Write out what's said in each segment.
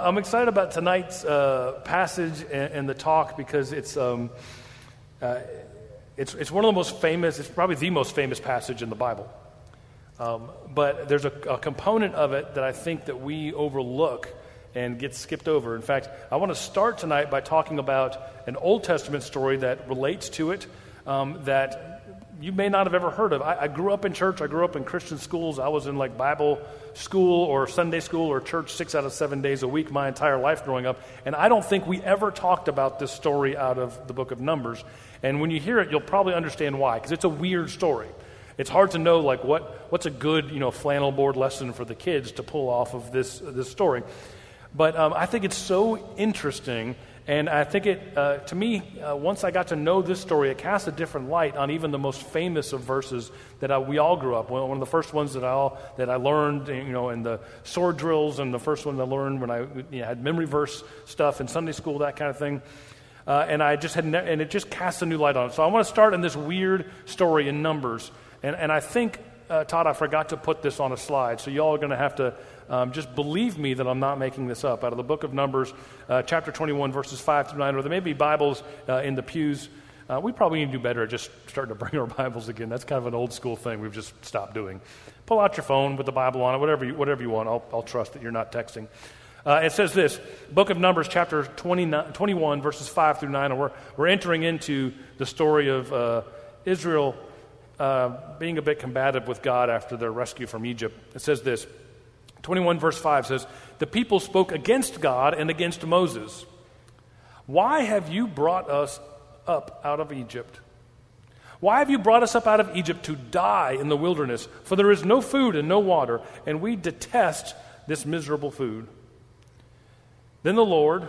I'm excited about tonight's uh, passage and, and, the talk because it's, um, uh, it's, it's one of the most famous, it's probably the most famous passage in the Bible. Um, but there's a, a, component of it that I think that we overlook and get skipped over. In fact, I want to start tonight by talking about an Old Testament story that relates to it um, that you may not have ever heard of. I, I, grew up in church. I grew up in Christian schools. I was in like Bible school or Sunday school or church six out of seven days a week my entire life growing up. And I don't think we ever talked about this story out of the book of Numbers. And when you hear it, you'll probably understand why, because it's a weird story. It's hard to know like what, what's a good you know flannel board lesson for the kids to pull off of this this story. But um, I think it's so interesting and I think it, uh, to me, uh, once I got to know this story, it casts a different light on even the most famous of verses that I, we all grew up. One of the first ones that I, all, that I learned, you know, in the sword drills, and the first one I learned when I you know, had memory verse stuff in Sunday school, that kind of thing. Uh, and I just had, ne- and it just casts a new light on it. So I want to start in this weird story in Numbers, and and I think uh, Todd, I forgot to put this on a slide, so y'all are going to have to um, just believe me that I'm not making this up. Out of the book of Numbers, uh, chapter 21, verses 5 through 9, or there may be Bibles uh, in the pews. Uh, we probably need to do better at just starting to bring our Bibles again. That's kind of an old school thing we've just stopped doing. Pull out your phone with the Bible on it, whatever you, whatever you want. I'll, I'll trust that you're not texting. Uh, it says this Book of Numbers, chapter 21, verses 5 through 9, and we're, we're entering into the story of uh, Israel uh, being a bit combative with God after their rescue from Egypt. It says this 21 verse 5 says, The people spoke against God and against Moses. Why have you brought us up out of Egypt? Why have you brought us up out of Egypt to die in the wilderness? For there is no food and no water, and we detest this miserable food. Then the Lord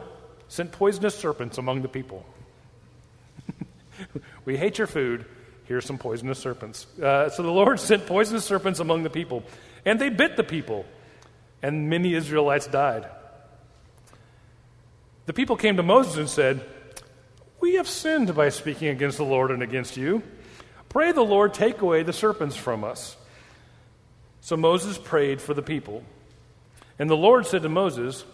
sent poisonous serpents among the people. we hate your food. Here's some poisonous serpents. Uh, so the Lord sent poisonous serpents among the people, and they bit the people and many Israelites died. The people came to Moses and said, We have sinned by speaking against the Lord and against you. Pray the Lord take away the serpents from us. So Moses prayed for the people. And the Lord said to Moses,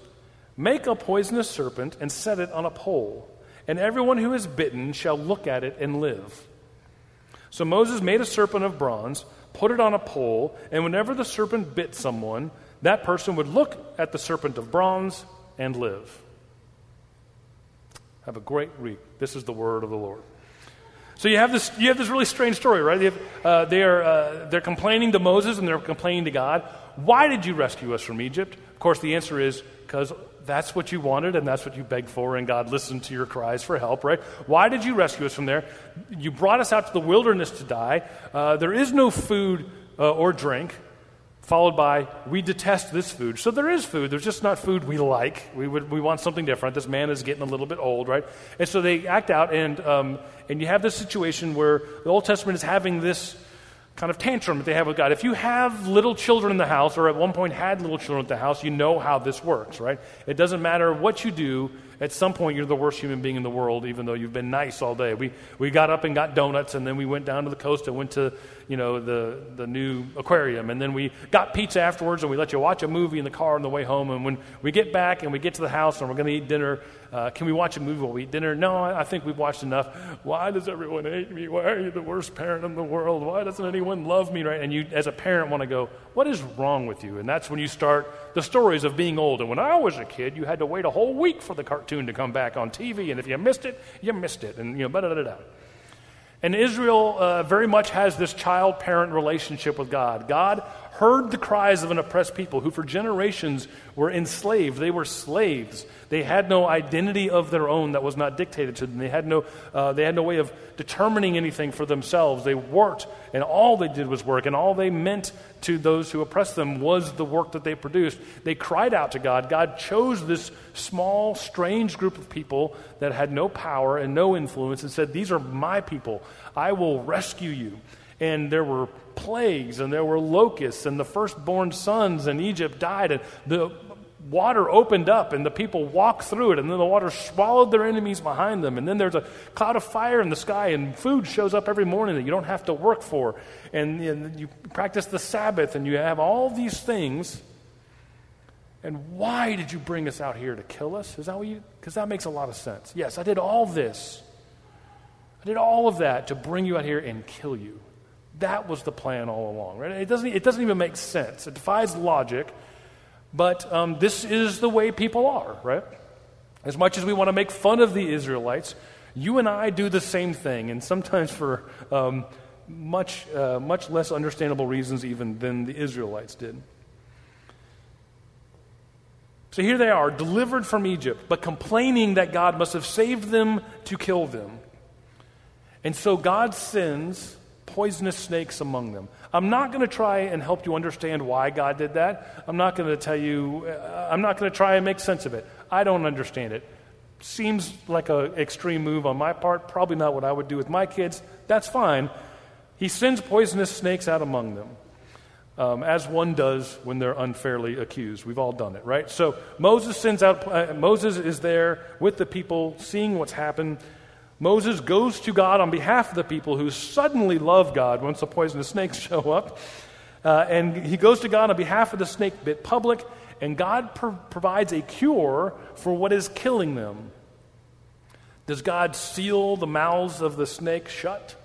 Make a poisonous serpent and set it on a pole, and everyone who is bitten shall look at it and live. So Moses made a serpent of bronze, put it on a pole, and whenever the serpent bit someone, that person would look at the serpent of bronze and live. Have a great week. This is the word of the Lord. So you have this, you have this really strange story, right? They, have, uh, they are, uh, they're complaining to Moses and they're complaining to God. Why did you rescue us from Egypt? Of course, the answer is because that's what you wanted and that's what you begged for, and God listened to your cries for help, right? Why did you rescue us from there? You brought us out to the wilderness to die. Uh, there is no food uh, or drink followed by we detest this food. So there is food there's just not food we like. We, would, we want something different. This manna is getting a little bit old right? And so they act out and, um, and you have this situation where the old testament is having this kind of tantrum that they have with god. If you have little children in the house or at one point had little children at the house you know how this works right? It doesn't matter what you do at some point you're the worst human being in the world even though you've been nice all day. We, we got up and got donuts and then we went down to the coast and went to you know the, the new aquarium. And then we got pizza afterwards and we let you watch a movie in the car on the way home. And when we get back and we get to the house and we're going to eat dinner uh, can we watch a movie while we eat dinner? No I, think we've watched enough. Why does everyone hate me? Why are you the worst parent in the world? Why doesn't anyone love me right? And you as a parent want to go what is wrong with you? And that's when you start the stories of being old. And when i was a kid you had to wait a whole week for the cartoon to come back on TV, and if you missed it, you missed it, and you know, da da da. And Israel uh, very much has this child parent relationship with God. God heard the cries of an oppressed people who, for generations, were enslaved. They were slaves. They had no identity of their own that was not dictated to them. They had no, uh, they had no way of determining anything for themselves. They worked, and all they did was work, and all they meant to those who oppressed them was the work that they produced. They cried out to God. God chose this small, strange group of people that had no power and no influence and said, These are my people. I will rescue you and there were plagues and there were locusts and the firstborn sons in Egypt died and the water opened up and the people walked through it and then the water swallowed their enemies behind them and then there's a cloud of fire in the sky and food shows up every morning that you don't have to work for and, and you practice the sabbath and you have all these things And why did you bring us out here to kill us? Is that what you? Because that makes a lot of sense. Yes, I did all this. I did all of that to bring you out here and kill you. That was the plan all along, right? It doesn't, it doesn't even make sense. It defies logic, but um, this is the way people are, right? As much as we want to make fun of the Israelites, you and I do the same thing, and sometimes for um, much, uh, much less understandable reasons even than the Israelites did. So here they are, delivered from Egypt, but complaining that God must have saved them to kill them. And so God sends poisonous snakes among them. I'm not going to try and help you understand why God did that. I'm not going to tell you, uh, I'm not going to try and make sense of it. I don't understand it. Seems like an extreme move on my part. Probably not what I would do with my kids. That's fine. He sends poisonous snakes out among them, um, as one does when they're unfairly accused. We've all done it, right? So Moses sends out, uh, Moses is there with the people, seeing what's happened. Moses goes to God on behalf of the people who suddenly love God once the poisonous snakes show up. Uh, and he goes to God on behalf of the snake bit public, and God pro- provides a cure for what is killing them. Does God seal the mouths of the snake shut?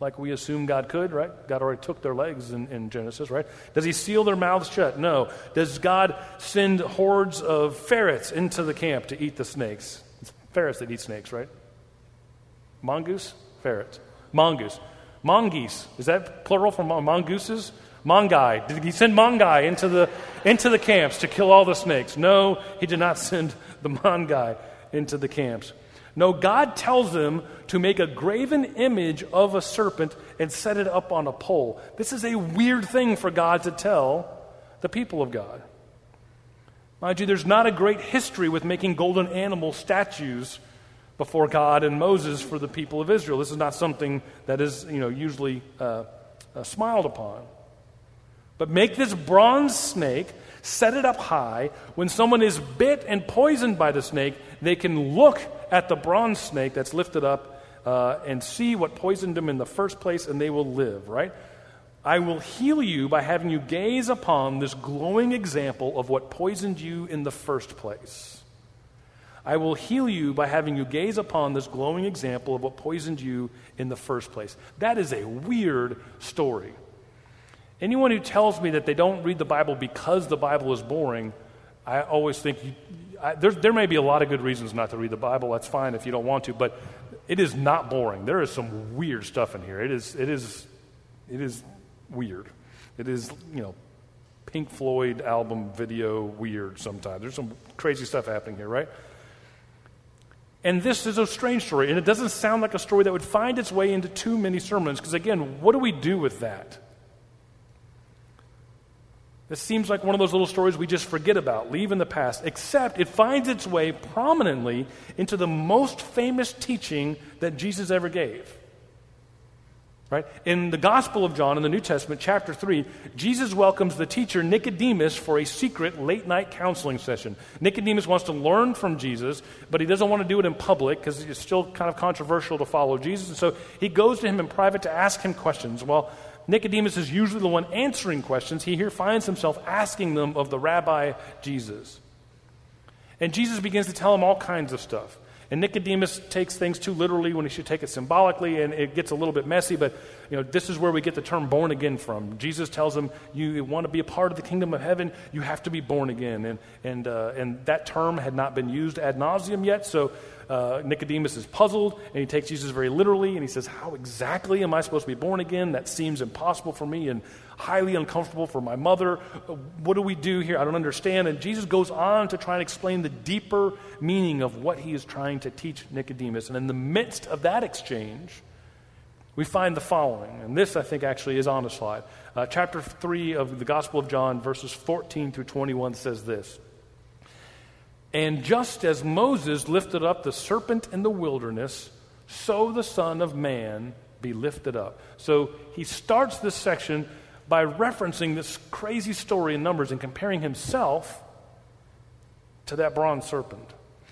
Like we assume God could, right? God already took their legs in, in Genesis, right? Does he seal their mouths shut? No. Does God send hordes of ferrets into the camp to eat the snakes? It's ferrets that eat snakes, right? Mongoose? Ferrets. Mongoose. Mongoose. Is that plural for mongooses? Mongai. Did he send Mongai into the, into the camps to kill all the snakes? No, he did not send the Mongai into the camps. No, God tells them to make a graven image of a serpent and set it up on a pole. This is a weird thing for God to tell the people of God. Mind you, there's not a great history with making golden animal statues before God and Moses for the people of Israel. This is not something that is, you know, usually uh, uh, smiled upon. But make this bronze snake, set it up high. When someone is bit and poisoned by the snake, they can look at the bronze snake that's lifted up uh, and see what poisoned them in the first place, and they will live, right? I will heal you by having you gaze upon this glowing example of what poisoned you in the first place. I will heal you by having you gaze upon this glowing example of what poisoned you in the first place. That is a weird story. Anyone who tells me that they don't read the Bible because the Bible is boring, I always think you, I, there, there may be a lot of good reasons not to read the Bible. That's fine if you don't want to, but it is not boring. There is some weird stuff in here. It is, it is, it is weird. It is, you know, Pink Floyd album video weird sometimes. There's some crazy stuff happening here, right? And this is a strange story, and it doesn't sound like a story that would find its way into too many sermons, because again, what do we do with that? This seems like one of those little stories we just forget about, leave in the past, except it finds its way prominently into the most famous teaching that Jesus ever gave. Right? In the Gospel of John in the New Testament, chapter 3, Jesus welcomes the teacher Nicodemus for a secret late night counseling session. Nicodemus wants to learn from Jesus, but he doesn't want to do it in public because it's still kind of controversial to follow Jesus. And so he goes to him in private to ask him questions. Well, Nicodemus is usually the one answering questions. He here finds himself asking them of the rabbi Jesus. And Jesus begins to tell him all kinds of stuff. And Nicodemus takes things too literally when he should take it symbolically, and it gets a little bit messy, but you know, this is where we get the term born again from. Jesus tells him, You want to be a part of the kingdom of heaven, you have to be born again. And, and, uh, and that term had not been used ad nauseum yet, so uh, Nicodemus is puzzled, and he takes Jesus very literally, and he says, How exactly am I supposed to be born again? That seems impossible for me and highly uncomfortable for my mother. What do we do here? I don't understand. And Jesus goes on to try and explain the deeper meaning of what he is trying to teach Nicodemus. And in the midst of that exchange, we find the following. And this, I think, actually is on the slide. Uh, chapter 3 of the Gospel of John, verses 14 through 21, says this. And just as Moses lifted up the serpent in the wilderness, so the Son of Man be lifted up. So he starts this section by referencing this crazy story in Numbers and comparing himself to that bronze serpent.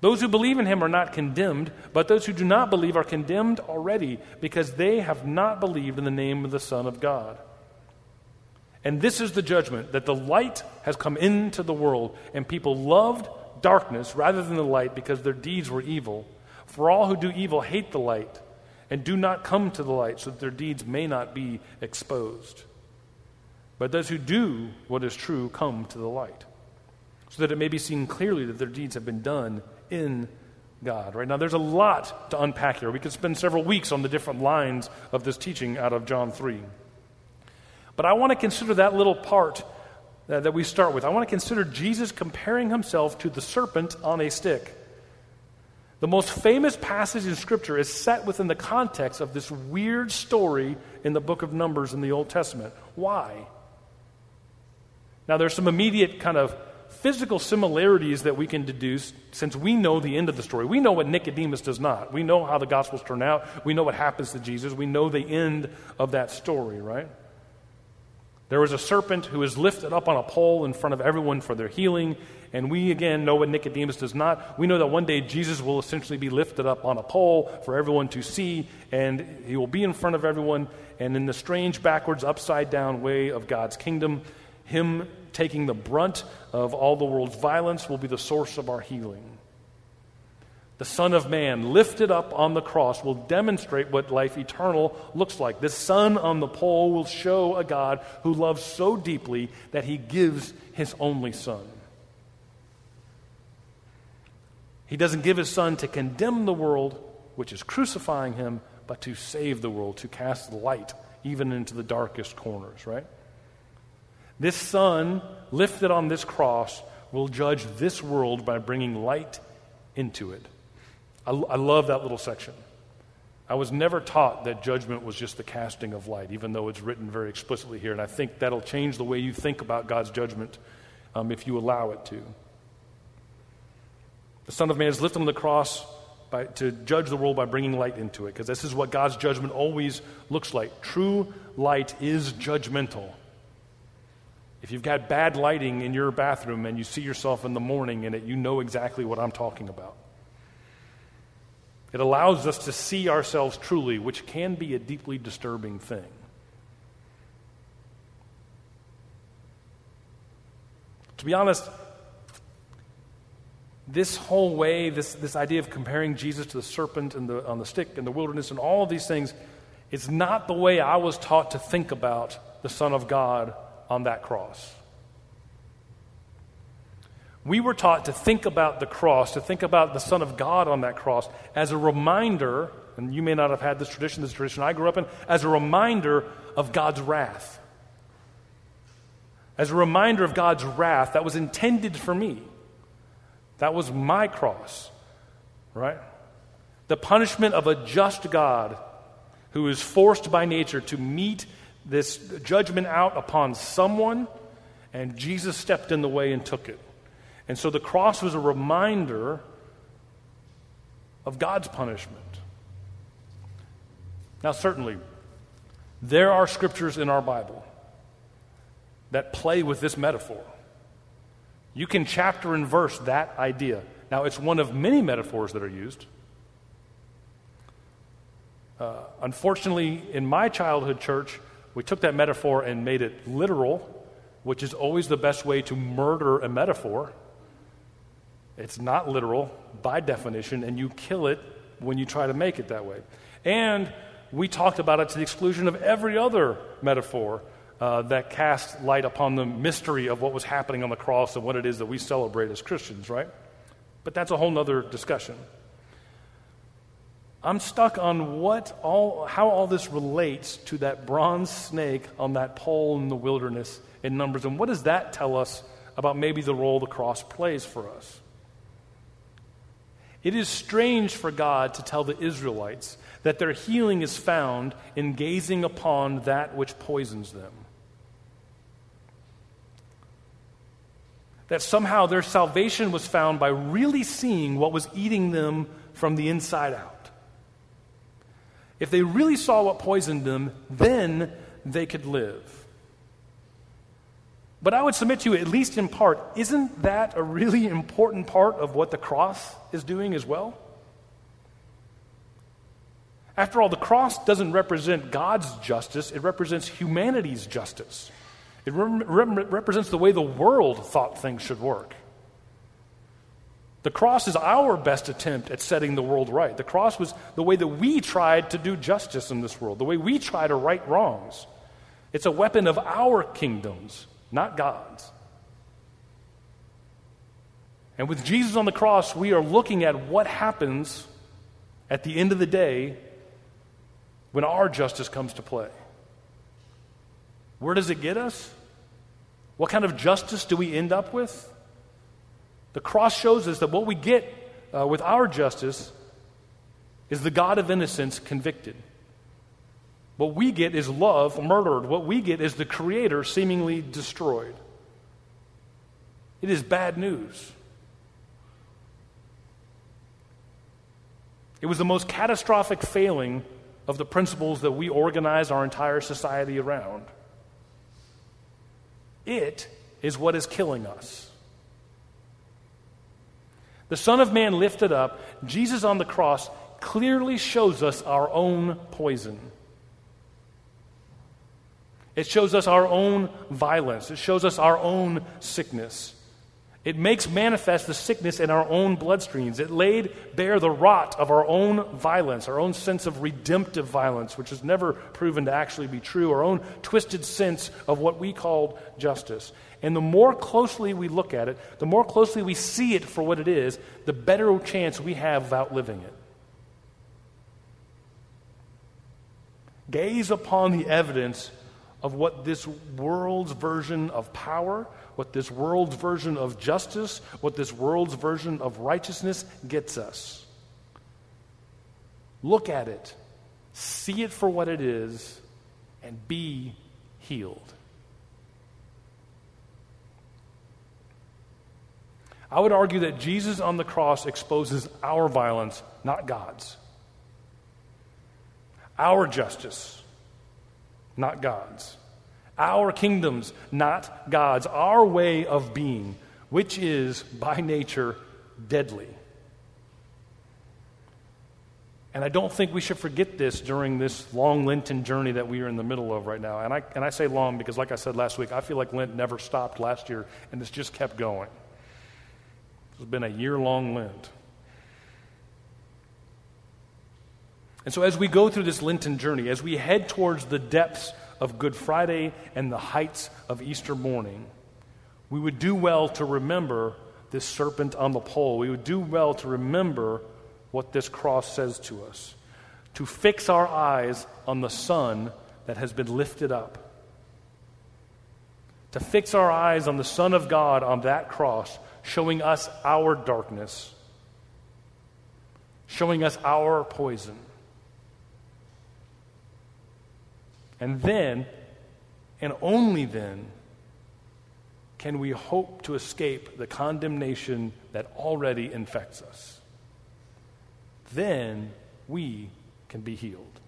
Those who believe in him are not condemned, but those who do not believe are condemned already, because they have not believed in the name of the Son of God. And this is the judgment that the light has come into the world, and people loved darkness rather than the light because their deeds were evil. For all who do evil hate the light and do not come to the light so that their deeds may not be exposed. But those who do what is true come to the light so that it may be seen clearly that their deeds have been done in God. Right now, there's a lot to unpack here. We could spend several weeks on the different lines of this teaching out of John 3. But I want to consider that little part uh, that we start with. I want to consider Jesus comparing himself to the serpent on a stick. The most famous passage in Scripture is set within the context of this weird story in the book of Numbers in the Old Testament. Why? Now, there's some immediate kind of physical similarities that we can deduce since we know the end of the story. We know what Nicodemus does not. We know how the Gospels turn out. We know what happens to Jesus. We know the end of that story, right? There was a serpent who was lifted up on a pole in front of everyone for their healing. And we, again, know what Nicodemus does not. We know that one day Jesus will essentially be lifted up on a pole for everyone to see, and he will be in front of everyone. And in the strange, backwards, upside down way of God's kingdom, him taking the brunt of all the world's violence will be the source of our healing the Son of Man, lifted up on the cross, will demonstrate what life eternal looks like. The Son on the pole will show a God who loves so deeply that he gives his only Son. He doesn't give his Son to condemn the world, which is crucifying him, but to save the world, to cast light even into the darkest corners, right? This Son, lifted on this cross, will judge this world by bringing light into it. I, I love that little section. I was never taught that judgment was just the casting of light, even though it's written very explicitly here. And I think that'll change the way you think about God's judgment um, if you allow it to. The Son of Man is lifted on the cross by, to judge the world by bringing light into it, because this is what God's judgment always looks like. True light is judgmental. If you've got bad lighting in your bathroom and you see yourself in the morning in it, you know exactly what I'm talking about. It allows us to see ourselves truly, which can be a deeply disturbing thing. To be honest, this whole way, this, this idea of comparing Jesus to the serpent and the, on the stick in the wilderness and all of these things, is not the way I was taught to think about the Son of God on that cross. We were taught to think about the cross, to think about the Son of God on that cross as a reminder, and you may not have had this tradition, this tradition I grew up in, as a reminder of God's wrath. As a reminder of God's wrath that was intended for me. That was my cross, right? The punishment of a just God who is forced by nature to mete this judgment out upon someone, and Jesus stepped in the way and took it. And so the cross was a reminder of God's punishment. Now, certainly, there are scriptures in our Bible that play with this metaphor. You can chapter and verse that idea. Now, it's one of many metaphors that are used. Uh, unfortunately, in my childhood church, we took that metaphor and made it literal, which is always the best way to murder a metaphor. It's not literal by definition, and you kill it when you try to make it that way. And we talked about it to the exclusion of every other metaphor uh, that cast light upon the mystery of what was happening on the cross and what it is that we celebrate as Christians, right? But that's a whole other discussion. I'm stuck on what all, how all this relates to that bronze snake on that pole in the wilderness in Numbers, and what does that tell us about maybe the role the cross plays for us? It is strange for God to tell the Israelites that their healing is found in gazing upon that which poisons them. that somehow their salvation was found by really seeing what was eating them from the inside out. If they really saw what poisoned them, then they could live. But I would submit to you, at least in part, isn't that a really important part of what the cross is doing as well? After all, the cross doesn't represent God's justice, it represents humanity's justice. It represents the way the world thought things should work. The cross is our best attempt at setting the world right. The cross was the way that we tried to do justice in this world, the way we try to right wrongs. It's a weapon of our kingdoms, not God's. And with Jesus on the cross, we are looking at what happens at the end of the day when our justice comes to play. Where does it get us? What kind of justice do we end up with? The cross shows us that what we get uh, with our justice is the God of innocence convicted. What we get is love murdered. What we get is the Creator seemingly destroyed. It is bad news. It was the most catastrophic failing of the principles that we organize our entire society around. It is what is killing us. The Son of Man lifted up, Jesus on the cross, clearly shows us our own poison. It shows us our own violence. It shows us our own sickness. It makes manifest the sickness in our own bloodstreams. It laid bare the rot of our own violence, our own sense of redemptive violence, which has never proven to actually be true, our own twisted sense of what we called justice. And the more closely we look at it, the more closely we see it for what it is, the better chance we have of outliving it. Gaze upon the evidence of what this world's version of power, what this world's version of justice, what this world's version of righteousness gets us. Look at it, see it for what it is, and be healed. I would argue that Jesus on the cross exposes our violence, not God's. Our justice, not God's our kingdoms, not God's, our way of being, which is by nature deadly. And I don't think we should forget this during this long Lenten journey that we are in the middle of right now. And I, and I say long because, like I said last week, I feel like Lent never stopped last year and it's just kept going. It's been a year long Lent. And so, as we go through this Lenten journey, as we head towards the depths of Good Friday and the heights of Easter morning, we would do well to remember this serpent on the pole. We would do well to remember what this cross says to us, to fix our eyes on the Son that has been lifted up, to fix our eyes on the Son of God on that cross, showing us our darkness, showing us our poison. And then, and only then, can we hope to escape the condemnation that already infects us. Then we can be healed.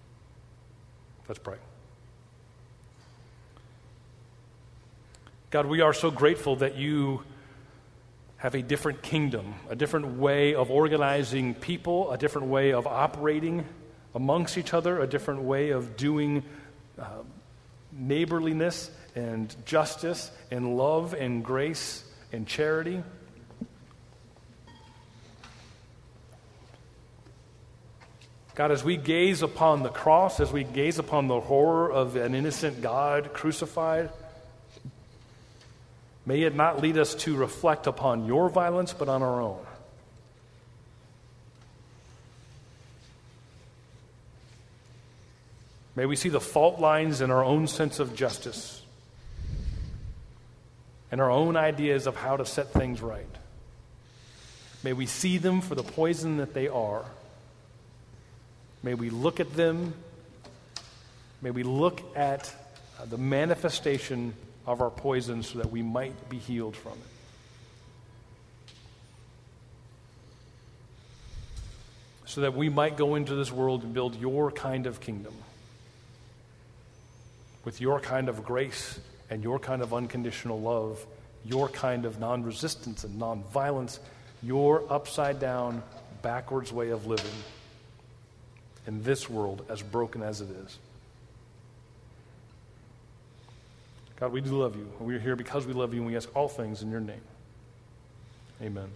Let's pray. God, we are so grateful that you have a different kingdom, a different way of organizing people, a different way of operating amongst each other, a different way of doing uh, neighborliness and justice and love and grace and charity. God, as we gaze upon the cross, as we gaze upon the horror of an innocent God crucified, may it not lead us to reflect upon your violence, but on our own. May we see the fault lines in our own sense of justice and our own ideas of how to set things right. May we see them for the poison that they are. May we look at them. May we look at uh, the manifestation of our poison so that we might be healed from it. so that we might go into this world and build your kind of kingdom with your kind of grace and your kind of unconditional love, your kind of non resistance and non violence, your upside down, backwards way of living in this world, as broken as it is. God, we do love you. We are here because we love you, and we ask all things in your name. Amen.